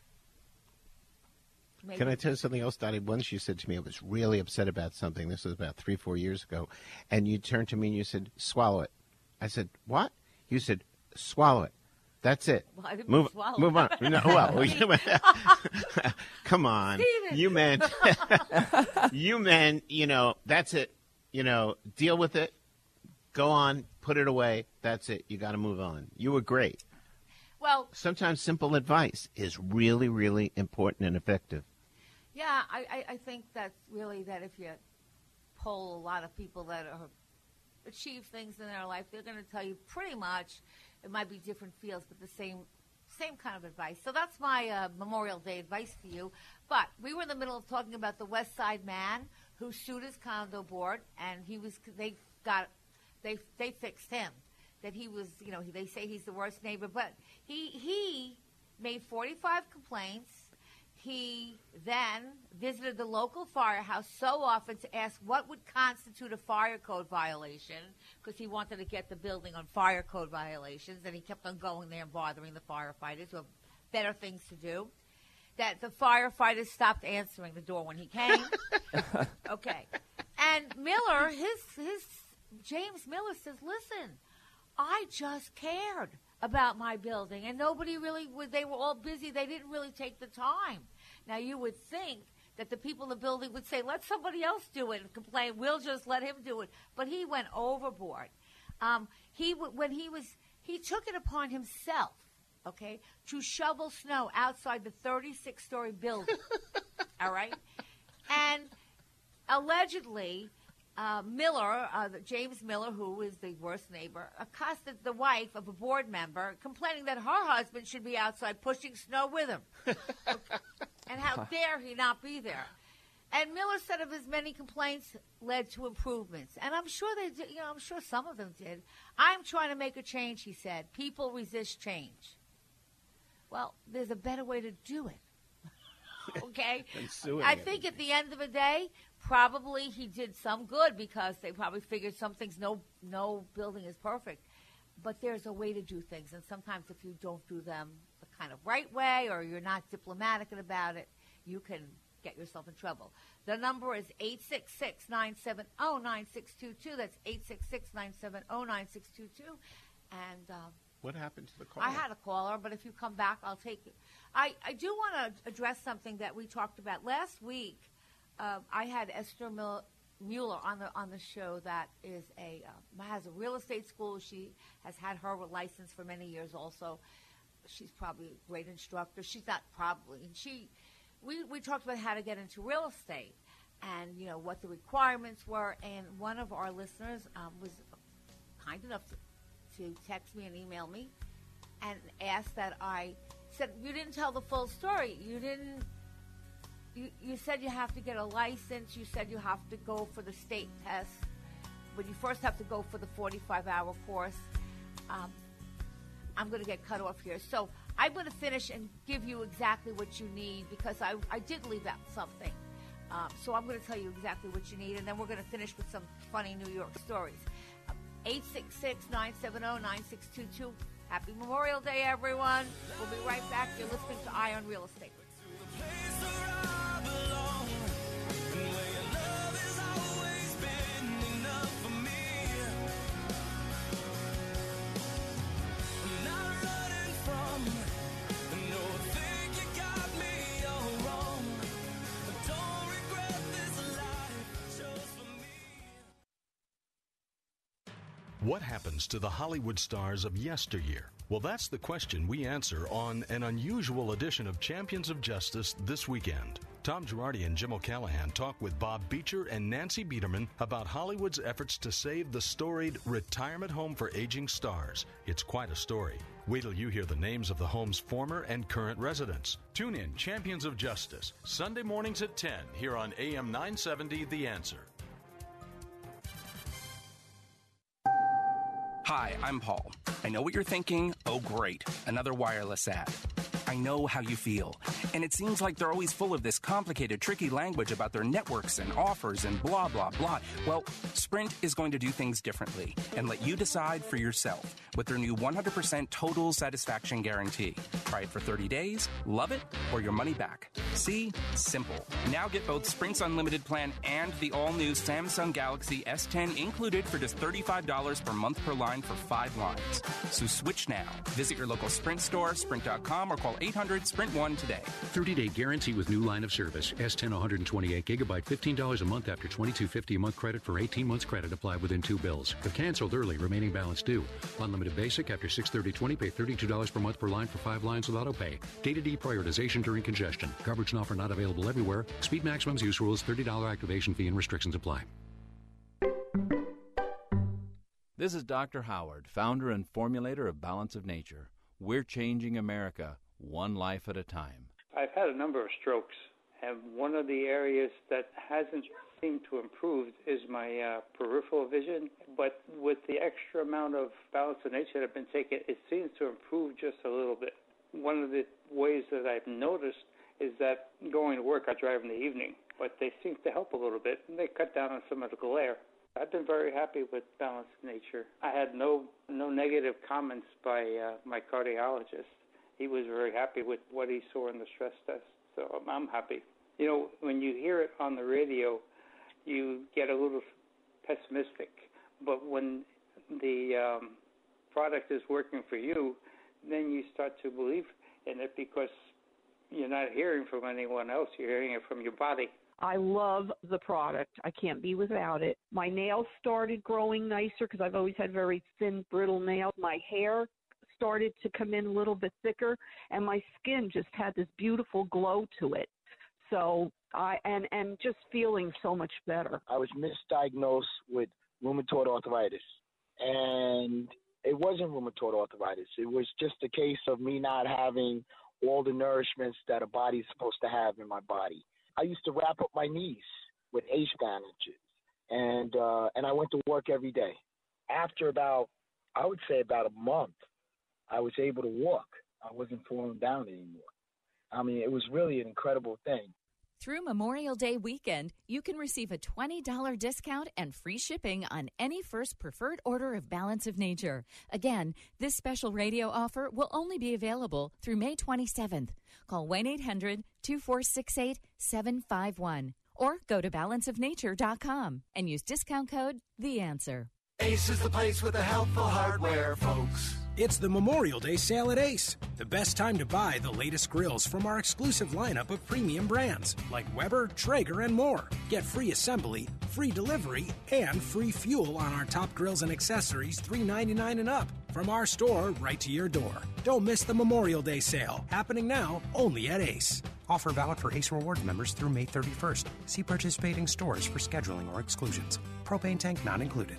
Maybe Can I tell you something else, Dottie? Once you said to me, I was really upset about something. This was about three, four years ago. And you turned to me and you said, swallow it. I said, what? You said, swallow it. That's it. Well, move, move on. No, well, *laughs* *laughs* come on. Steven. You meant, *laughs* you meant, you know, that's it. You know, deal with it. Go on, put it away. That's it. You got to move on. You were great. Well, Sometimes simple advice is really, really important and effective. Yeah, I, I, I think that's really that if you poll a lot of people that are achieve things in their life, they're going to tell you pretty much it might be different fields, but the same same kind of advice. So that's my uh, Memorial Day advice for you. But we were in the middle of talking about the West Side man who sued his condo board, and he was they got they they fixed him. That he was, you know, they say he's the worst neighbor, but he he made 45 complaints. He then visited the local firehouse so often to ask what would constitute a fire code violation because he wanted to get the building on fire code violations, and he kept on going there and bothering the firefighters who have better things to do. That the firefighters stopped answering the door when he came. *laughs* okay, and Miller, his his James Miller says, "Listen, I just cared about my building, and nobody really would. They were all busy. They didn't really take the time. Now you would think that the people in the building would say, "Let somebody else do it," and complain. We'll just let him do it. But he went overboard. Um, he when he was he took it upon himself, okay, to shovel snow outside the 36 story building. *laughs* all right, and allegedly, uh, Miller, uh, James Miller, who is the worst neighbor, accosted the wife of a board member, complaining that her husband should be outside pushing snow with him. *laughs* and how dare he not be there? And Miller said of his many complaints led to improvements, and I'm sure they, did, you know, I'm sure some of them did. I'm trying to make a change, he said. People resist change. Well, there's a better way to do it. *laughs* okay, I think at the end of the day, probably he did some good because they probably figured some things. No, no building is perfect, but there's a way to do things, and sometimes if you don't do them the kind of right way, or you're not diplomatic about it, you can get yourself in trouble. The number is 866-970-9622. That's 866-970-9622. And um, What happened to the call? I had a caller, but if you come back, I'll take it. I, I do want to address something that we talked about last week. Uh, I had Esther Mueller on the on the show. That is a uh, has a real estate school. She has had her license for many years. Also, she's probably a great instructor. She's not probably, and she. We we talked about how to get into real estate, and you know what the requirements were. And one of our listeners um, was kind enough to, to text me and email me and asked that I said you didn't tell the full story. You didn't. You, said you have to get a license. You said you have to go for the state test, but you first have to go for the 45 hour course. Um, I'm going to get cut off here. So I'm going to finish and give you exactly what you need because I, I did leave out something. Um, so I'm going to tell you exactly what you need, and then we're going to finish with some funny New York stories. 866 970 9622. Happy Memorial Day, everyone. We'll be right back. You're listening to Eye on Real Estate. What happens to the Hollywood stars of yesteryear? Well, that's the question we answer on an unusual edition of Champions of Justice this weekend. Tom Girardi and Jim O'Callahan talk with Bob Beecher and Nancy Biederman about Hollywood's efforts to save the storied retirement home for aging stars. It's quite a story. Wait till you hear the names of the home's former and current residents. Tune in Champions of Justice, Sunday mornings at 10 here on AM 970 The Answer. Hi, I'm Paul. I know what you're thinking. Oh, great, another wireless ad. I know how you feel. And it seems like they're always full of this complicated, tricky language about their networks and offers and blah, blah, blah. Well, Sprint is going to do things differently and let you decide for yourself with their new 100% total satisfaction guarantee. Try it for 30 days, love it, or your money back. See? Simple. Now get both Sprint's unlimited plan and the all new Samsung Galaxy S10 included for just $35 per month per line for five lines. So switch now. Visit your local Sprint store, sprint.com, or call 800 Sprint 1 today. 30 day guarantee with new line of service. S10 128 gigabyte, $15 a month after $22.50 a month credit for 18 months credit applied within two bills. If canceled early, remaining balance due. Unlimited basic after 630 pay $32 per month per line for five lines with auto pay. Data deprioritization during congestion. Coverage and offer not available everywhere. Speed maximums, use rules, $30 activation fee and restrictions apply. This is Dr. Howard, founder and formulator of Balance of Nature. We're changing America one life at a time. I've had a number of strokes, and one of the areas that hasn't seemed to improve is my uh, peripheral vision. But with the extra amount of balance of nature that I've been taking, it seems to improve just a little bit. One of the ways that I've noticed is that going to work, I drive in the evening, but they seem to help a little bit, and they cut down on some of the glare. I've been very happy with Balance Nature. I had no no negative comments by uh, my cardiologist. He was very happy with what he saw in the stress test, so I'm, I'm happy. You know, when you hear it on the radio, you get a little pessimistic, but when the um, product is working for you, then you start to believe in it because you're not hearing from anyone else. You're hearing it from your body. I love the product. I can't be without it. My nails started growing nicer because I've always had very thin, brittle nails. My hair started to come in a little bit thicker, and my skin just had this beautiful glow to it. So I and and just feeling so much better. I was misdiagnosed with rheumatoid arthritis, and it wasn't rheumatoid arthritis. It was just a case of me not having all the nourishments that a body's supposed to have in my body. I used to wrap up my knees with ace bandages, and uh, and I went to work every day. After about, I would say about a month, I was able to walk. I wasn't falling down anymore. I mean, it was really an incredible thing. Through Memorial Day weekend, you can receive a $20 discount and free shipping on any first preferred order of Balance of Nature. Again, this special radio offer will only be available through May 27th. Call 1 800 2468 751 or go to balanceofnature.com and use discount code The Answer. Ace is the place with the helpful hardware, folks. It's the Memorial Day sale at Ace. The best time to buy the latest grills from our exclusive lineup of premium brands like Weber, Traeger, and more. Get free assembly, free delivery, and free fuel on our top grills and accessories $3.99 and up from our store right to your door. Don't miss the Memorial Day sale happening now only at Ace. Offer valid for Ace Rewards members through May 31st. See participating stores for scheduling or exclusions. Propane tank not included.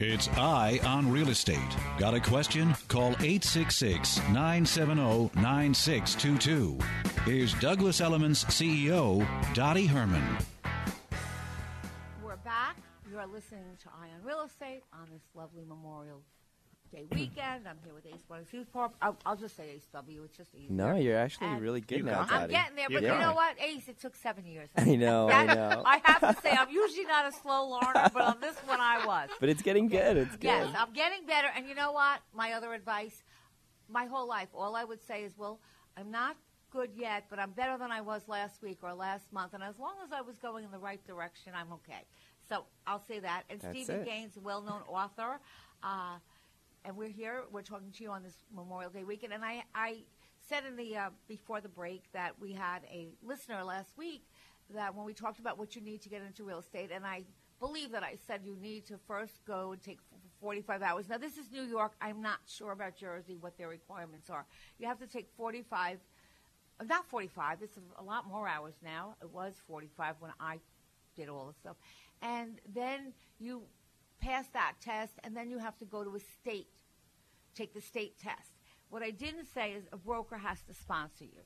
It's Eye on Real Estate. Got a question? Call 866 970 9622. Here's Douglas Elliman's CEO, Dottie Herman. We're back. You're listening to Eye on Real Estate on this lovely Memorial Day weekend. I'm here with Ace Brothers Youth Corp. I'll, I'll just say Ace W. It's just easier. No, you're actually And really good now, got. I'm Daddy. getting there, but Yeah. you know what, Ace? It took seven years. *laughs* I know, I That- know. *laughs* I have to say, I'm usually not a slow learner, but on this one, I was. *laughs* But it's getting good. It's good. Yes, I'm getting better. And you know what? My other advice, my whole life, all I would say is, well, I'm not good yet, but I'm better than I was last week or last month. And as long as I was going in the right direction, I'm okay. So I'll say that. And That's Stephen it. Gaines, a well-known author, uh, and we're here. We're talking to you on this Memorial Day weekend. And I, I said in the uh, before the break that we had a listener last week that when we talked about what you need to get into real estate, and I believe that I said you need to first go and take 45 hours. Now, this is New York. I'm not sure about Jersey, what their requirements are. You have to take 45, uh, not 45, it's a, lot more hours now. It was 45 when I did all the stuff. And then you pass that test, and then you have to go to a state, take the state test. What I didn't say is a broker has to sponsor you.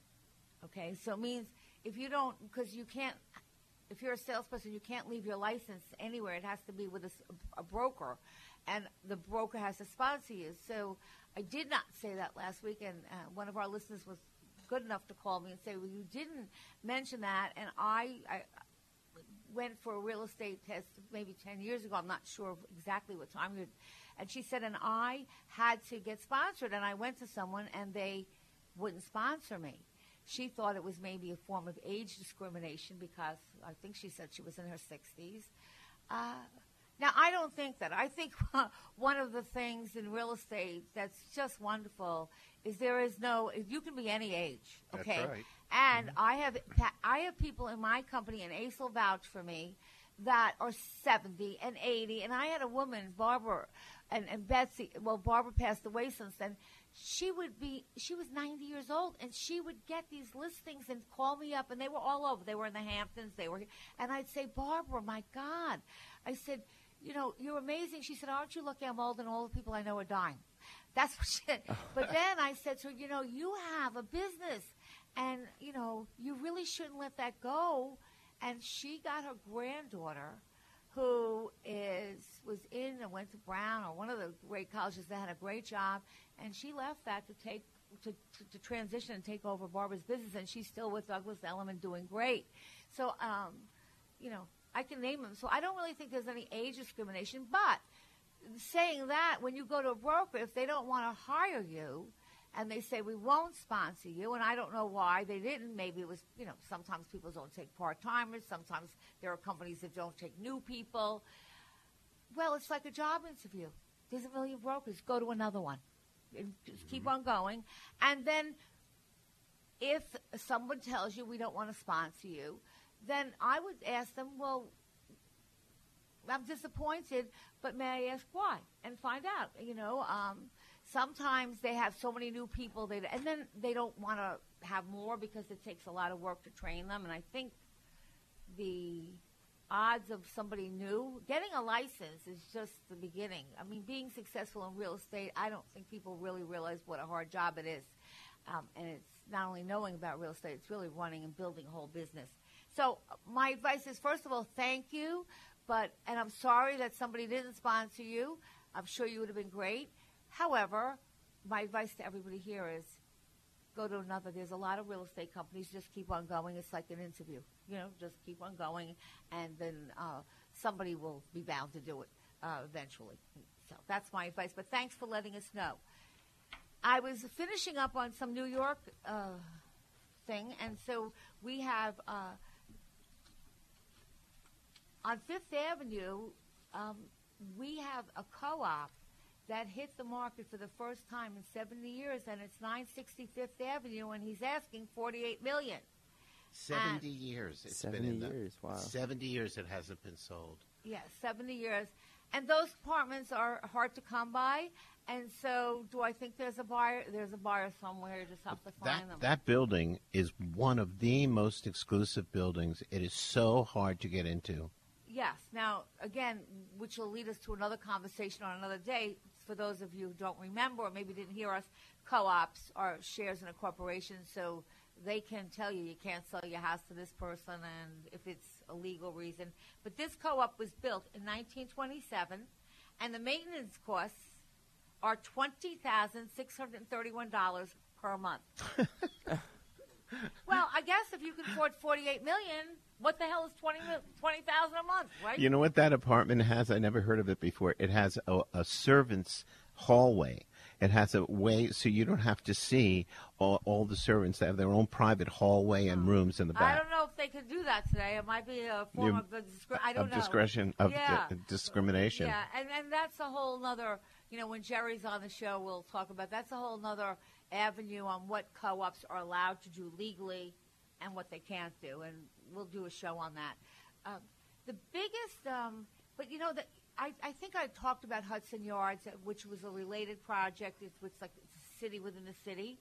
Okay, so it means if you don't, because you can't, if you're a salesperson, you can't leave your license anywhere. It has to be with a broker, and the broker has to sponsor you. So I did not say that last week, and uh, one of our listeners was good enough to call me and say, "Well, you didn't mention that," and I, I went for a real estate test maybe 10 years ago. I'm not sure exactly what time. And she said, and I had to get sponsored, and I went to someone, and they wouldn't sponsor me. She thought it was maybe a form of age discrimination because I think she said she was in her 60s. Uh, now, I don't think that. I think *laughs* one of the things in real estate that's just wonderful is there is no, you can be any age, That's okay? right. And I have I have people in my company, and Ace will vouch for me, that are 70 and 80. And I had a woman, Barbara, and, and Betsy. Well, Barbara passed away since then. She would be, she was 90 years old, and she would get these listings and call me up, and they were all over. They were in the Hamptons. They were, and I'd say, Barbara, my God, I said, you know, you're amazing. She said, aren't you lucky I'm old and all the people I know are dying? That's what she said. *laughs* But then I said to her, you know, you have a business, and you know, you really shouldn't let that go. And she got her granddaughter, who is was in and went to Brown or one of the great colleges that had a great job, and she left that to take to, to, to transition and take over Barbara's business, and she's still with Douglas Elliman doing great. So, um, you know, I can name them. So I don't really think there's any age discrimination, but saying that when you go to a broker, if they don't want to hire you and they say we won't sponsor you, and I don't know why they didn't. Maybe it was, you know, sometimes people don't take part timers. Sometimes there are companies that don't take new people. Well, it's like a job interview. There's a million brokers. Go to another one. And just keep on going. And then if someone tells you we don't want to sponsor you, then I would ask them, well, I'm disappointed, but may I ask why? And find out. You know, um, sometimes they have so many new people, and then they don't want to have more because it takes a lot of work to train them. And I think the odds of somebody new getting a license is just the beginning. I mean, being successful in real estate, I don't think people really realize what a hard job it is. Um, and it's not only knowing about real estate, it's really running and building a whole business. So my advice is, first of all, thank you. But and I'm sorry that somebody didn't sponsor you. I'm sure you would have been great. However, my advice to everybody here is go to another. There's a lot of real estate companies. Just keep on going. It's like an interview. You know, just keep on going, and then uh, somebody will be bound to do it uh, eventually. So that's my advice. But thanks for letting us know. I was finishing up on some New York uh, thing, and so we have uh, on Fifth Avenue. Um, we have a co-op that hit the market for the first time in 70 years, and it's 965th Avenue, and he's asking 48 million. 70 years it's 70 been in the, years, wow. 70 years it hasn't been sold. Yes, 70 years. And those apartments are hard to come by. And so, do I think there's a buyer? There's a buyer somewhere. You just have to That, find them. that building is one of the most exclusive buildings. It is so hard to get into. Yes. Now, again, which will lead us to another conversation on another day. For those of you who don't remember or maybe didn't hear us, co-ops are shares in a corporation, so they can tell you you can't sell your house to this person, and if it's a legal reason. But this co-op was built in 1927, and the maintenance costs are twenty thousand six hundred thirty-one dollars per month. *laughs* well, I guess if you can afford forty-eight million, what the hell is 20 20,000 a month, right? You know what that apartment has? I never heard of it before. It has a, a servant's hallway. It has a way so you don't have to see all, all the servants. They have their own private hallway and hmm. rooms in the back. I don't know if they could do that today. It might be a form You- of discri- I don't of know. discretion of yeah. di- discrimination. Yeah, and and that's a whole nother. You know, when Jerry's on the show, we'll talk about that's a whole nother avenue on what co-ops are allowed to do legally and what they can't do, and we'll do a show on that. Um, the biggest, um, but you know, the, I, I think I talked about Hudson Yards, uh, which was a related project. It's, it's like it's a city within a city,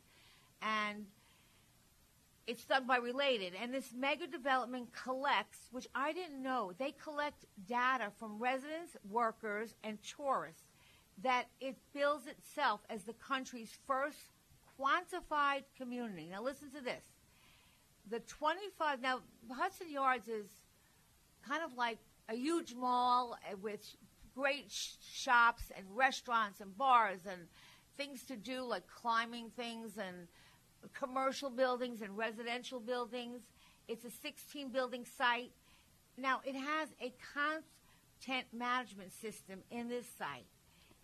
and it's done by related and this mega development collects which i didn't know they collect data from residents workers and tourists that it bills itself as the country's first quantified community now listen to this the 25 now hudson yards is kind of like a huge mall with great sh- shops and restaurants and bars and things to do like climbing things and commercial buildings and residential buildings. It's a 16 building site. Now, it has a content management system in this site,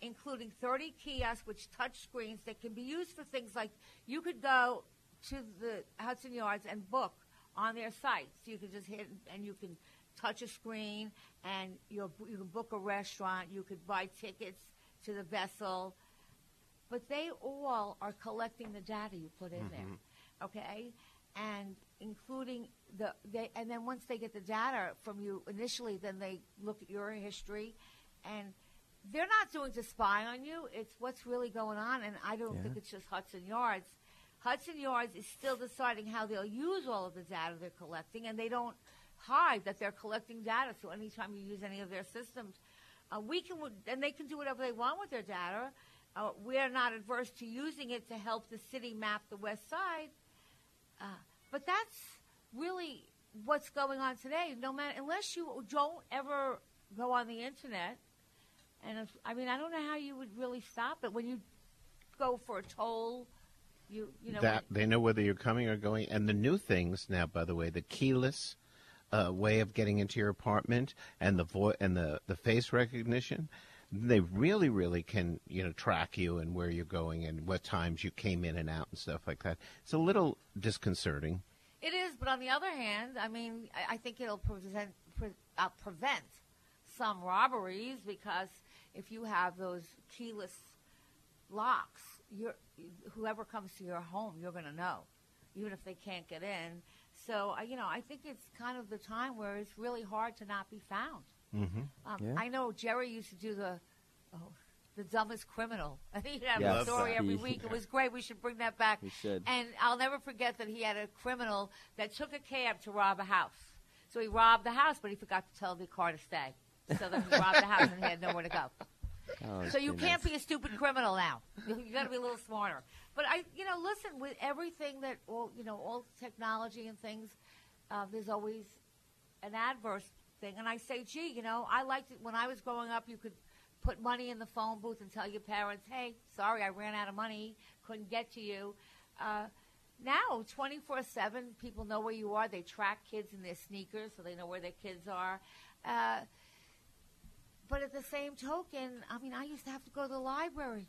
including 30 kiosks which touch screens that can be used for things like you could go to the Hudson Yards and book on their site. So you can just hit and you can touch a screen and you'll, you can book a restaurant. You could buy tickets to the vessel but they all are collecting the data you put in Mm-hmm. there, okay? And including the they, and then once they get the data from you initially, then they look at your history, and they're not doing to spy on you. It's what's really going on, and I don't think it's just Hudson Yards. Hudson Yards is still deciding how they'll use all of the data they're collecting, and they don't hide that they're collecting data. So anytime you use any of their systems, uh, we can and they can do whatever they want with their data. Uh, we're not adverse to using it to help the city map the west side. Uh, but that's really what's going on today. No matter unless you don't ever go on the internet, and if, I mean, I don't know how you would really stop it when you go for a toll. You you know that they know whether you're coming or going. And the new things now, by the way, the keyless uh, way of getting into your apartment and the vo- and the the face recognition, they really, really can you know track you and where you're going and what times you came in and out and stuff like that. It's a little disconcerting. It is, but on the other hand, I mean, I, I think it'll prevent pre, uh, prevent some robberies because if you have those keyless locks, you're, whoever comes to your home, you're going to know, even if they can't get in. So, you know, I think it's kind of the time where it's really hard to not be found. Mm-hmm. Um, Yeah. I know Jerry used to do the oh, the dumbest criminal. *laughs* He'd have Yes. a story every *laughs* week. It was great. We should bring that back. We should. And I'll never forget that he had a criminal that took a cab to rob a house. So he robbed the house, but he forgot to tell the car to stay. *laughs* So then he robbed the house and he had nowhere to go. Oh, So you goodness. can't be a stupid criminal now. *laughs* You, you got to be a little smarter. But I, you know, listen. With everything that, all you know, all technology and things, uh, there's always an adverse thing. And I say, gee, you know, I liked it when I was growing up. You could put money in the phone booth and tell your parents, hey, sorry, I ran out of money, couldn't get to you. Uh, now, 24 7, people know where you are. They track kids in their sneakers, so they know where their kids are. Uh, but at the same token, I mean, I used to have to go to the library,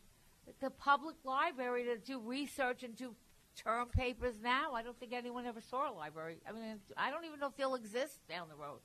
the public library, to do research and do term papers. Now, I don't think anyone ever saw a library. I mean, I don't even know if they'll exist down the road.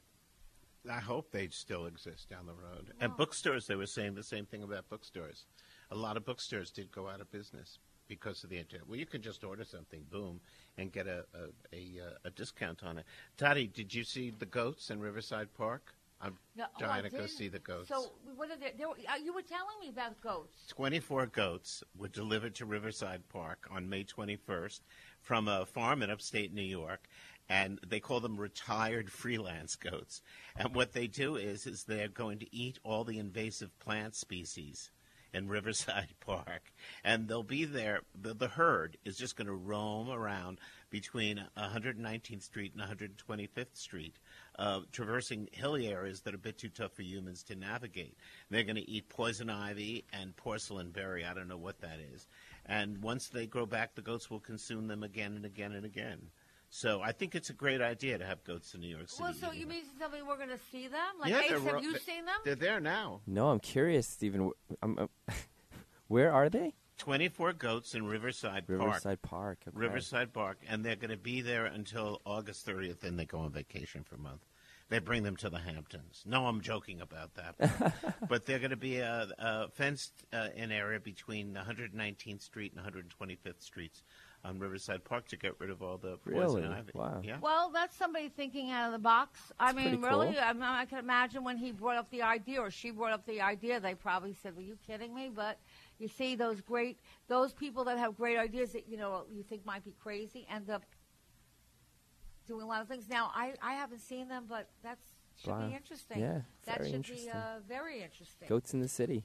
I hope they still exist down the road. And bookstores, they were saying the same thing about bookstores. A lot of bookstores did go out of business because of the internet. Well, you can just order something, boom, and get a a, a, uh, a discount on it. Dottie, did you see the goats in Riverside Park? I'm No, oh, dying to go see the goats. So, what are they? were, uh, you were telling me about goats. 24 goats were delivered to Riverside Park on May 21st from a farm in upstate New York, and they call them retired freelance goats. And what they do is, is they're going to eat all the invasive plant species in Riverside *laughs* Park, and they'll be there. The, the herd is just going to roam around between 119th Street and 125th Street, uh, traversing hilly areas that are a bit too tough for humans to navigate. They're going to eat poison ivy and porcelain berry. I don't know what that is. And once they grow back, the goats will consume them again and again and again. So I think it's a great idea to have goats in New York City. Well, so you mean to tell me we're going to see them? Like, Yeah, Ace, have ro- you they- seen them? They're there now. No, I'm curious, Stephen. wh- I'm, uh, *laughs* where are they? 24 goats in Riverside, Park. Riverside Park. okay. Riverside Park, and they're going to be there until August 30th, and they go on vacation for a month. They bring them to the Hamptons. No, I'm joking about that, but, *laughs* but they're going to be a, a fenced uh, in area between 119th Street and 125th Streets on Riverside Park to get rid of all the poison Really? ivy. Wow. Yeah. Well, that's somebody thinking out of the box. I mean, really, cool. I, mean, I can imagine when he brought up the idea or she brought up the idea, they probably said, "Were you kidding me?" But you see, those great, those people that have great ideas that you know you think might be crazy end up doing a lot of things. Now, I, I haven't seen them, but that's should Wow. be interesting. Yeah, that very should interesting. be uh, very interesting. Goats in the city.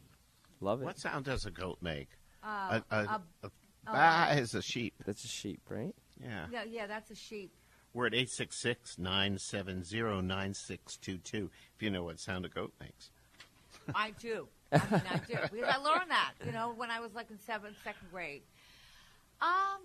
Love it. What sound does a goat make? Uh, a, a, a- a, uh, bah is a sheep. That's a sheep, right? Yeah. Yeah, yeah, that's a sheep. We're at 866 970 9622 if you know what sound a goat makes. *laughs* I do. I mean, I do because I learned that, you know, when I was like in seventh, second grade. Um.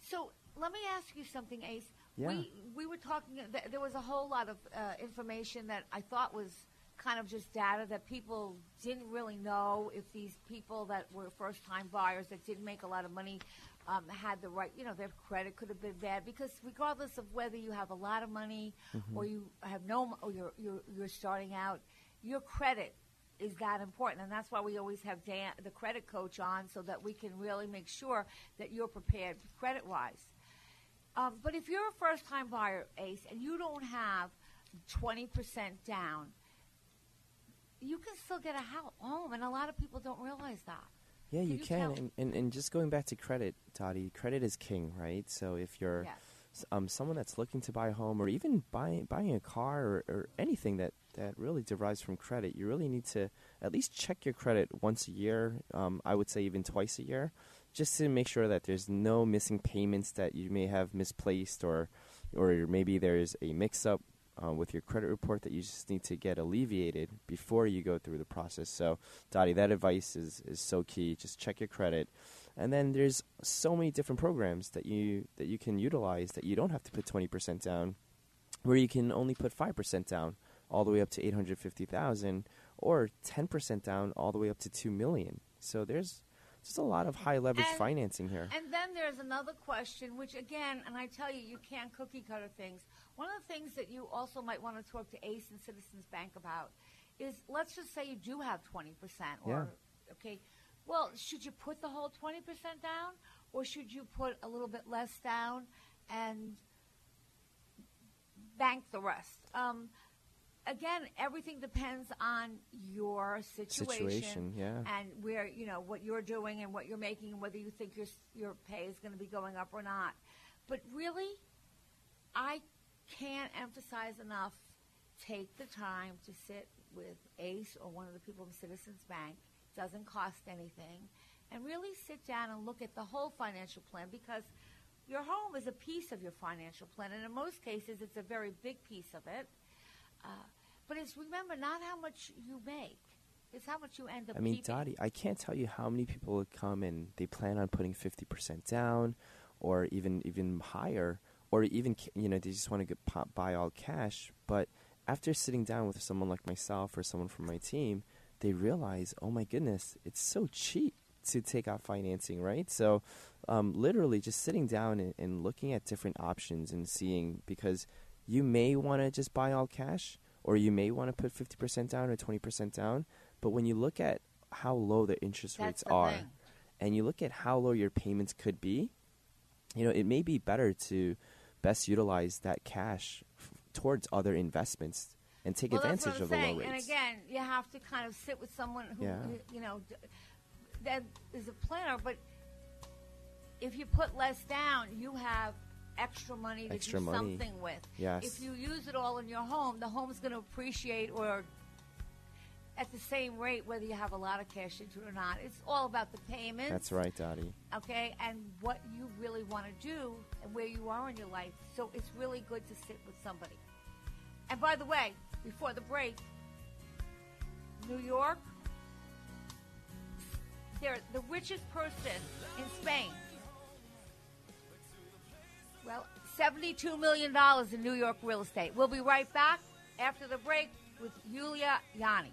So let me ask you something, Ace. Yeah. We we were talking. th- There was a whole lot of uh, information that I thought was kind of just data that people didn't really know if these people that were first time buyers that didn't make a lot of money um, had the right, you know, their credit could have been bad because regardless of whether you have a lot of money Mhm. or you have no, or you're, you're you're starting out, your credit is that important, and that's why we always have Dan, the credit coach on, so that we can really make sure that you're prepared credit wise. Um, but if you're a first time buyer, Ace, and you don't have 20% down, you can still get a house, home, and a lot of people don't realize that. Yeah, you, you can. And, and, and just going back to credit, Dottie, credit is king, right? So if you're Yes. um, someone that's looking to buy a home or even buying, buying a car or, or anything that, that really derives from credit, you really need to at least check your credit once a year. Um, I would say even twice a year, just to make sure that there's no missing payments that you may have misplaced or, or maybe there's a mix up uh, with your credit report that you just need to get alleviated before you go through the process. So, Dottie, that advice is, is so key. Just check your credit. And then there's so many different programs that you that you can utilize that you don't have to put 20% down, where you can only put 5% down all the way up to 850,000 or 10% down all the way up to 2 million. So there's just a lot of high leverage And- financing here. And then there's another question, which again, and I tell you, you can't cookie cutter things. One of the things that you also might want to talk to Ace and Citizens Bank about is let's just say you do have 20%, or, okay, well, should you put the whole 20% down, or should you put a little bit less down and bank the rest? Um, again, everything depends on your situation, Situation, yeah. and where you know what you're doing and what you're making, and whether you think your your pay is going to be going up or not. But really, I can't emphasize enough. Take the time to sit with Ace or one of the people from Citizens Bank. Doesn't cost anything, and really sit down and look at the whole financial plan because your home is a piece of your financial plan, and in most cases, it's a very big piece of it. Uh, but it's remember not how much you make; it's how much you end up. I mean, keeping. Dottie, I can't tell you how many people come and they plan on putting fifty percent down, or even even higher, or even you know they just want to get pop, buy all cash. But after sitting down with someone like myself or someone from my team, they realize, oh my goodness, it's so cheap to take out financing, right? So, um, literally, just sitting down and, and looking at different options and seeing because you may want to just buy all cash, or you may want to put fifty percent down or twenty percent down. But when you look at how low the interest That's rates the are, thing. and you look at how low your payments could be, you know, it may be better to best utilize that cash f- towards other investments and take well, advantage of I'm the saying. low And again, you have to kind of sit with someone who, Yeah. you know, that is a planner. But if you put less down, you have extra money to Extra do money. something with. Yes. If you use it all in your home, the home's going to appreciate or at the same rate whether you have a lot of cash into it or not. It's all about the payments. That's right, Dottie. Okay, and what you really want to do and where you are in your life. So it's really good to sit with somebody. And by the way, before the break, New York, they're the richest person in Spain. Well, $72 million in New York real estate. We'll be right back after the break with Yulia Yanni.